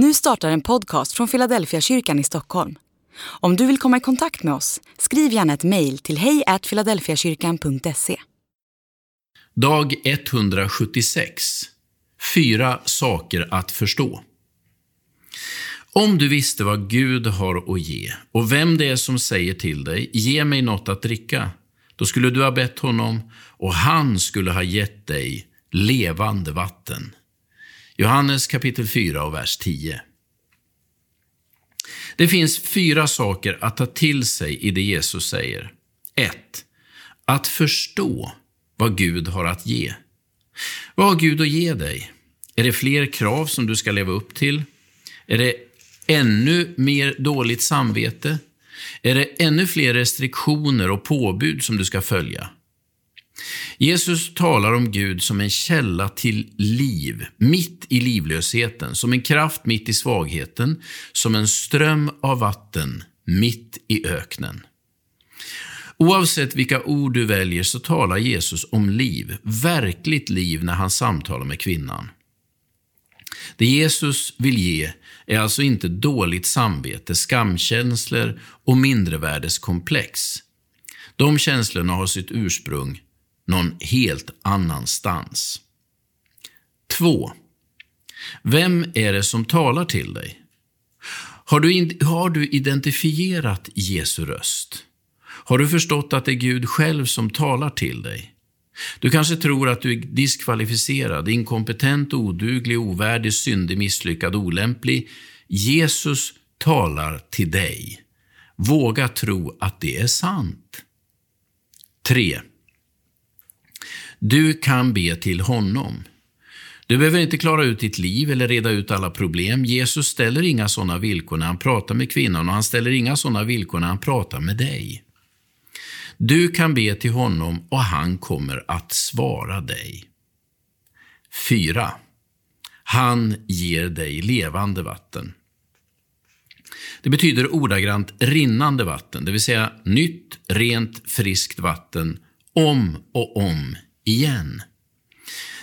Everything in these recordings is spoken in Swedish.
Nu startar en podcast från Philadelphia kyrkan i Stockholm. Om du vill komma i kontakt med oss, skriv gärna ett mejl till hejfiladelfiakyrkan.se. Dag 176. Fyra saker att förstå. Om du visste vad Gud har att ge och vem det är som säger till dig, ge mig något att dricka, då skulle du ha bett honom och han skulle ha gett dig levande vatten. Johannes kapitel 4 och vers 10. Det finns fyra saker att ta till sig i det Jesus säger. 1. Att förstå vad Gud har att ge. Vad har Gud att ge dig? Är det fler krav som du ska leva upp till? Är det ännu mer dåligt samvete? Är det ännu fler restriktioner och påbud som du ska följa? Jesus talar om Gud som en källa till liv, mitt i livlösheten, som en kraft mitt i svagheten, som en ström av vatten mitt i öknen. Oavsett vilka ord du väljer så talar Jesus om liv, verkligt liv när han samtalar med kvinnan. Det Jesus vill ge är alltså inte dåligt samvete, skamkänslor och mindrevärdeskomplex. De känslorna har sitt ursprung någon helt annanstans. 2. Vem är det som talar till dig? Har du, har du identifierat Jesu röst? Har du förstått att det är Gud själv som talar till dig? Du kanske tror att du är diskvalificerad, inkompetent, oduglig, ovärdig, syndig, misslyckad, olämplig. Jesus talar till dig. Våga tro att det är sant. 3. Du kan be till honom. Du behöver inte klara ut ditt liv eller reda ut alla problem. Jesus ställer inga sådana villkor när han pratar med kvinnan och han ställer inga sådana villkor när han pratar med dig. Du kan be till honom och han kommer att svara dig. 4. Han ger dig levande vatten. Det betyder ordagrant rinnande vatten, det vill säga nytt, rent, friskt vatten om och om igen.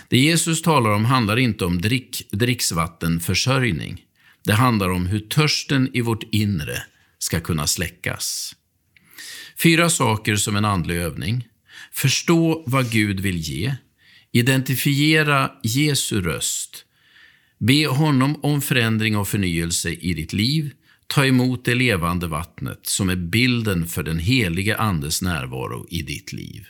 Det Jesus talar om handlar inte om drick, dricksvattenförsörjning. Det handlar om hur törsten i vårt inre ska kunna släckas. Fyra saker som en andlig övning. Förstå vad Gud vill ge. Identifiera Jesu röst. Be honom om förändring och förnyelse i ditt liv. Ta emot det levande vattnet som är bilden för den helige Andes närvaro i ditt liv.